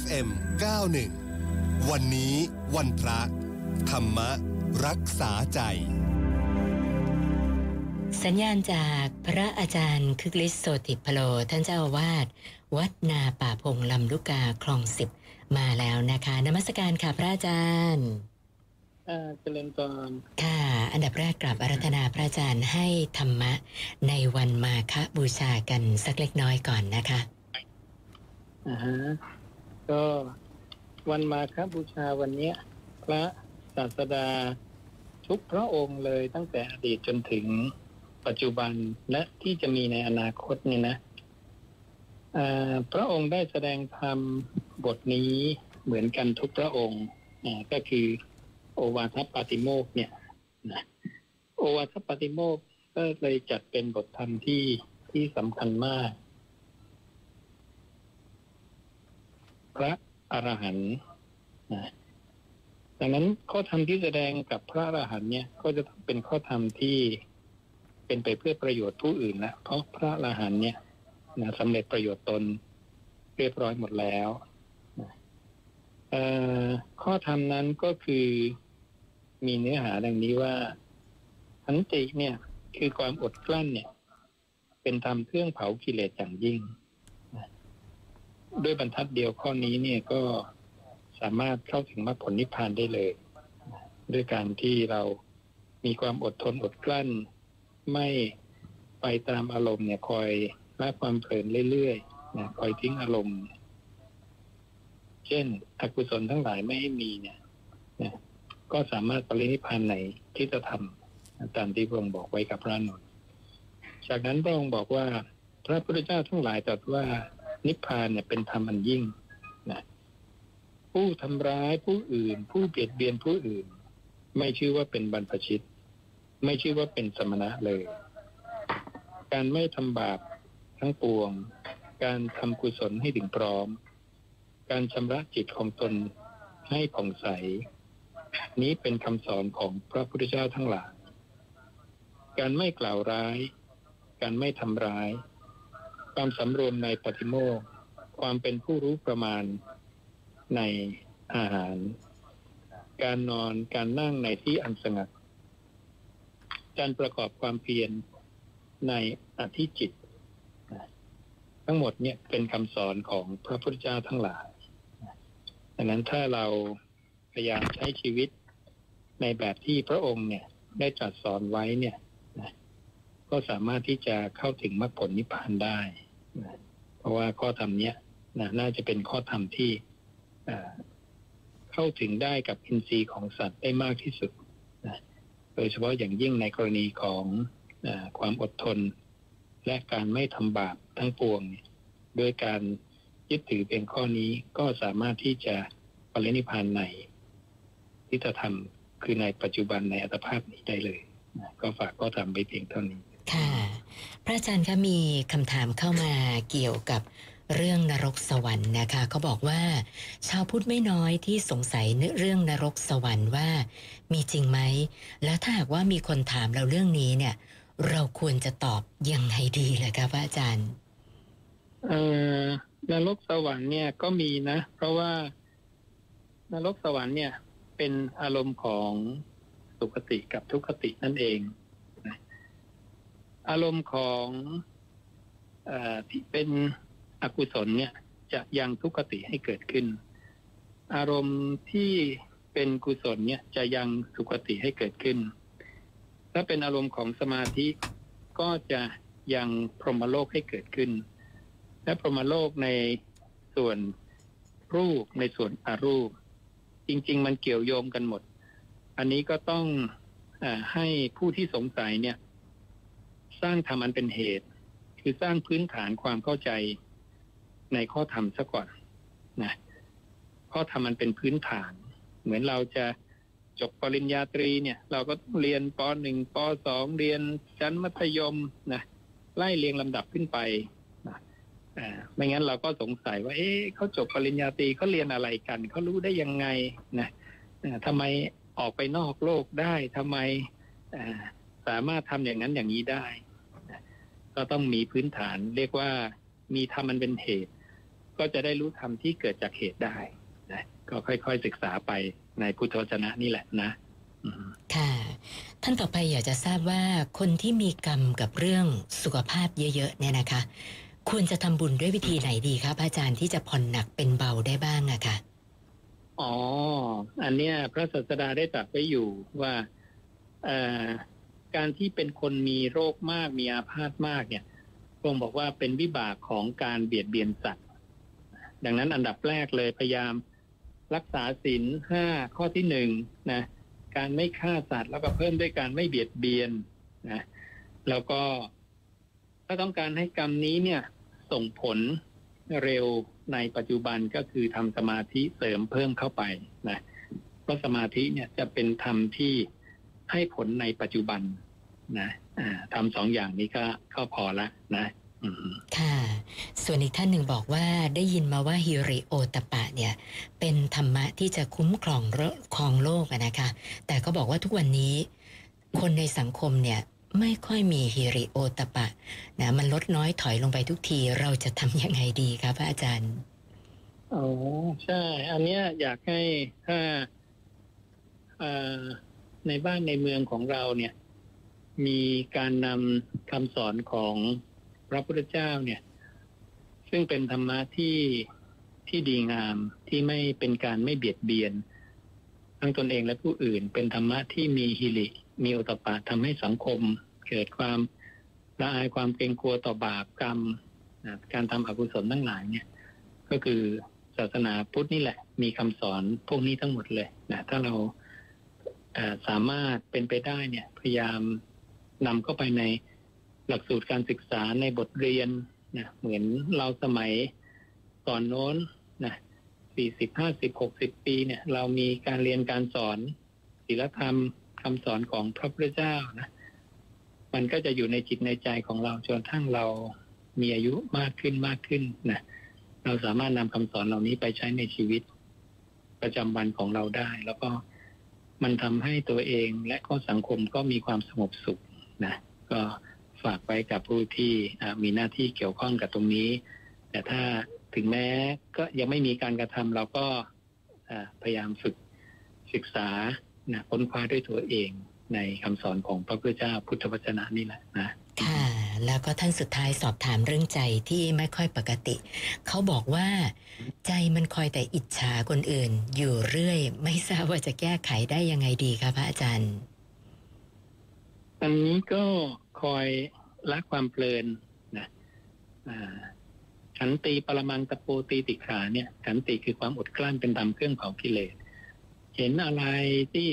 FM 91 วันนี้วันพระ ธรรมรักษาใจ สัญญาณจากพระอาจารย์คึกฤทธิ์โสติพโลท่านเจ้าอาวาสวัดนาป่าพงลำลูกกาคลองสิบมาแล้วนะคะนมัสการค่ะพระอาจารย์อ่าเจริญพรค่ะ อันดับแรกกราบอารัธนาพระอาจารย์ให้ธรรมะ ในวันมาฆบูชากันสักเล็กน้อยก่อนนะคะอ่าฮะ ก็วันมาคบูชาวันเนี้ย พระศาสดา ทุกพระองค์เลยตั้งแต่อดีตจนถึงปัจจุบันและที่จะมีในอนาคตเนี่ยนะพระองค์ได้แสดงธรรมบทนี้เหมือนกันทุกพระองค์ก็คือโอวาทปาติโมกเนี่ยนะโอวาทปาติโมกก็เลยจัดเป็นบทธรรมที่ที่สำคัญมาก พระอรหันต์ดังนั้นข้อธรรมที่แสดงกับพระอรหันต์เนี่ยก็จะต้องเป็นข้อธรรมที่เป็นไปเพื่อประโยชน์ผู้อื่นนะเพราะพระอรหันต์เนี่ยนะสำเร็จประโยชน์ตนเรียบร้อยหมดแล้วข้อธรรมนั้นก็คือมีเนื้อหาดังนี้ว่าขันติเนี่ย คือความอดกลั้นเนี่ย เป็นธรรมเครื่องเผากิเลสอย่างยิ่ง ด้วยบรรทัดเดียวข้อนี้เนี่ยก็สามารถเข้าถึงมรรคผลนิพพานได้เลย ด้วยการที่เรามีความอดทนอดกลั้น ไม่ไปตามอารมณ์เนี่ยคอยละความเพลินเรื่อยๆนะคอยทิ้งอารมณ์ เช่นอกุศลทั้งหลายไม่ให้มีเนี่ยนะก็สามารถปรินิพพานไหนที่จะทำตามที่พระองค์บอกไว้กับพระนนท์จากนั้นพระองค์บอกว่า พระพุทธเจ้าทั้งหลายตรัสว่า นิพพานเนี่ยเป็นธรรมอันยิ่งนะผู้ทำร้ายผู้อื่น ผู้เบียดเบียนผู้อื่น ไม่ชื่อว่าเป็นบรรพชิต ไม่ชื่อว่าเป็นสมณะเลย การไม่ทำบาปทั้งปวง การทำกุศลให้ถึงพร้อม การชำระจิตของตนให้ผ่องใส นี้เป็นคำสอนของพระพุทธเจ้าทั้งหลาย การไม่กล่าวร้าย การไม่ทำร้าย ความสำรวมในปฏิโมกความเป็นผู้รู้ประมาณในอาหาร การนอนการนั่งในที่อันสงัด การประกอบความเพียรในอธิจิต ทั้งหมดเนี่ยเป็นคำสอนของพระพุทธเจ้าทั้งหลายดังนั้นถ้าเราพยายามใช้ชีวิตในแบบที่พระองค์เนี่ย ได้ตรัสสอนไว้เนี่ยก็สามารถที่จะเข้าถึงมรรคผลนิพพานได้ นะเพราะว่าข้อธรรมเนี้ยนะน่าจะเป็นข้อธรรมที่เข้าถึงได้กับอินทรีย์ของสัตว์ได้มากที่สุดนะโดยเฉพาะอย่างยิ่งในกรณีของอความอดทน และการไม่ทำบาปทั้งปวงด้วยการยึดถือเป็นข้อนี้ก็สามารถที่จะปรินิพานในที่จะทำคือในปัจจุบันในอัตภาพนี้ได้เลยนะก็ฝากก็ทำไปเพียงเท่านี้ ค่ะ พระอาจารย์คะมีคำถามเข้ามาเกี่ยวกับเรื่องนรกสวรรค์นะคะเขาบอกว่า ชาวพุทธไม่น้อยที่สงสัยเรื่องนรกสวรรค์ว่า มีจริงไหม แล้วถ้าหากว่ามีคนถามเราเรื่องนี้เนี่ย เราควรจะตอบยังไงดีเลยคะพระอาจารย์เอ่อนรกสวรรค์เนี่ยก็มีนะ เพราะว่านรกสวรรค์เนี่ย เป็นอารมณ์ของสุคติกับทุคตินั่นเอง อารมณ์ของอที่เป็นอกุศลเนี่ย จะยังทุคติให้เกิดขึ้น อารมณ์ที่เป็นกุศลเนี่ยจะยังสุคติให้เกิดขึ้น ถ้าเป็นอารมณ์ของสมาธิก็จะยังพรหมโลกให้เกิดขึ้น และพรหมโลกในส่วนรูปในส่วนอารูป จริง ๆ มันเกี่ยวโยงกันหมด อันนี้ก็ต้องอให้ผู้ที่สงสัยเนี่ย สร้างธรรมอันเป็นเหตุ คือสร้างพื้นฐานความเข้าใจในข้อธรรมซะก่อนนะข้อธรรมมันเป็นพื้นฐาน เหมือนเราจะจบปริญญาตรีเนี่ย เราก็ต้องเรียนปหนึ่งปสองเรียนชั้นมัธยมนะไล่เรียงลำดับขึ้นไปนะไม่งั้นเราก็สงสัยว่า เอ๊ะเขาจบปริญญาตรีเขาเรียนอะไรกันเขารู้ได้ยังไงนะอ่าทำไมออกไปนอกโลกได้ทำไมอ สามารถทำอย่างนั้นอย่างนี้ได้นะก็ต้องมีพื้นฐานเรียกว่ามีธรรมมันเป็นเหตุ ก็จะได้รู้ธรรมที่เกิดจากเหตุได้นะก็ค่อยๆศึกษาไปในพุทธวจนะนี่แหละนะอืมค่ะ ท่านต่อไปอยากจะทราบว่าคนที่มีกรรมกับเรื่องสุขภาพเยอะๆเนี่ยนะคะ ควรจะทำบุญด้วยวิธีไหนดีคะพระอาจารย์ที่จะผ่อนหนักเป็นเบาได้บ้างอะค่ะอ๋อ อันเนี้ยพระศาสดาได้ตรัสไว้อยู่ว่าเอ่อ การที่เป็นคนมีโรคมากมีอาพาธมากเนี่ยพระองค์บอกว่าเป็นวิบากของการเบียดเบียนสัตว์ ดังนั้นอันดับแรกเลยพยายามรักษาศีลห้าข้อที่หนึ่งนะการไม่ฆ่าสัตว์แล้วก็เพิ่มด้วยการไม่เบียดเบียนนะแล้วก็ถ้าต้องการให้กรรมนี้เนี่ยส่งผลเร็วในปัจจุบันก็คือทำสมาธิเสริมเพิ่มเข้าไปนะเพราะสมาธิเนี่ยจะเป็นธรรมที่ให้ผลในปัจจุบัน นะอ่าทำสองอย่างนี้ก็ก็พอละนะอืมค่ะ ส่วนอีกท่านหนึ่งบอกว่าได้ยินมาว่าฮิริโอตปะเนี่ย เป็นธรรมะที่จะคุ้มครองโรครองโลกอะนะคะ แต่ก็บอกว่าทุกวันนี้ คนในสังคมเนี่ยไม่ค่อยมีฮิริโอตปะนะมันลดน้อยถอยลงไปทุกทีเราจะทำยังไงดีคะพระอาจารย์อ๋อใช่ อันเนี้ยอยากให้ถ้าเอ่อในบ้านในเมืองของเราเนี่ย มีการนำคำสอนของพระพุทธเจ้าเนี่ย ซึ่งเป็นธรรมะที่ที่ดีงามที่ไม่เป็นการไม่เบียดเบียน ทั้งตนเองและผู้อื่น เป็นธรรมะที่มีฮิริมีโอตปปะทำให้สังคม เกิดความละอายความเกรงกลัวต่อบาปกรรมการทำอกุศลทั้งหลายเนี่ย ก็คือศาสนาพุทธนี่แหละ มีคำสอนพวกนี้ทั้งหมดเลยนะถ้าเราสามารถเป็นไปได้เนี่ย พยายาม นำเข้าไปในหลักสูตรการศึกษาในบทเรียนนะเหมือนเราสมัยก่อนโน้นนะสี่สิบห้าสิบหกสิบปีเนี่ย เรามีการเรียนการสอนศีลธรรมคำสอนของพระพุทธเจ้านะมันก็จะอยู่ในจิตในใจของเราจนทั่งเรามีอายุมากขึ้นมากขึ้นนะเราสามารถนำคำสอนเหล่านี้ไปใช้ในชีวิต ประจำวันของเราได้ แล้วก็มันทำให้ตัวเองและก็สังคมก็มีความสงบสุข นะก็ฝากไว้กับผู้ที่มีหน้าที่เกี่ยวข้องกับตรงนี้ แต่ถ้าถึงแม้ก็ยังไม่มีการกระทำเราก็พยายามฝึกศึกษานะค้นคว้าด้วยตัวเองในคำสอนของพระพุทธเจ้าพุทธวจนะนี่แหละนะค่ะ แล้วก็ท่านสุดท้ายสอบถามเรื่องใจที่ไม่ค่อยปกติ เขาบอกว่า ใจมันคอยแต่อิจฉาคนอื่น อยู่เรื่อย ไม่ทราบว่าจะแก้ไขได้ยังไงดีคะพระอาจารย์ อันนี้ก็คอยละความเพลินนะขันตีปรมังตะโปตีติขาเนี่ยขันติคือความอดกลั้นเป็นธรรมเครื่องเผากิเลสเห็นอะไรที่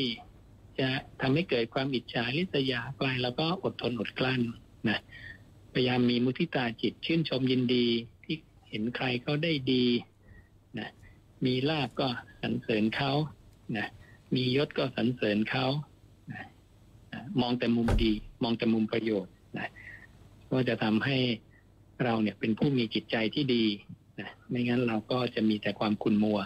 จะทำให้เกิดความอิจฉาริษยาไปแล้วก็อดทนอดกลั้นนะพยายามมีมุทิตาจิตชื่นชมยินดีที่เห็นใครเขาได้ดีนะมีลาบก็สรรเสริญเขานะมียศก็สรรเสริญเขา นะมองแต่มุมดี มองแต่มุมประโยชน์นะก็จะทำให้เราเนี่ยเป็นผู้มีจิตใจที่ดีนะไม่งั้นเราก็จะมีแต่ความขุ่นมัว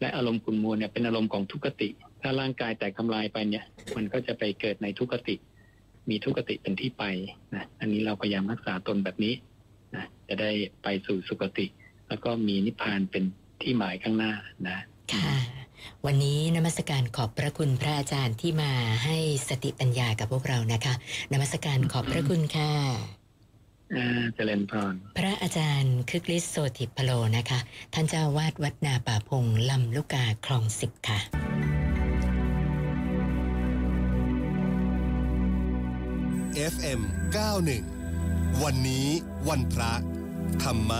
และอารมณ์ขุ่นมัวเนี่ยเป็นอารมณ์ของทุกขติ ถ้าร่างกายแตกทำลายไปเนี่ย มันก็จะไปเกิดในทุกขติ มีทุกขติเป็นที่ไปนะอันนี้เราพยายามรักษาตนแบบนี้นะจะได้ไปสู่สุคติ แล้วก็มีนิพพานเป็นที่หมายข้างหน้านะค่ะ วันนี้นมัสการขอบพระคุณพระอาจารย์ที่มาให้สติปัญญากับพวกเรานะคะ นมัสการขอบพระคุณค่ะอ่าเจริญพรพระอาจารย์คึกฤทธิ์โสติพโลนะคะ ท่านเจ้าวาดวัดนาป่าพงลำลูกกาคลองสิบค่ะ FM 91วันนี้วันพระ ธรรม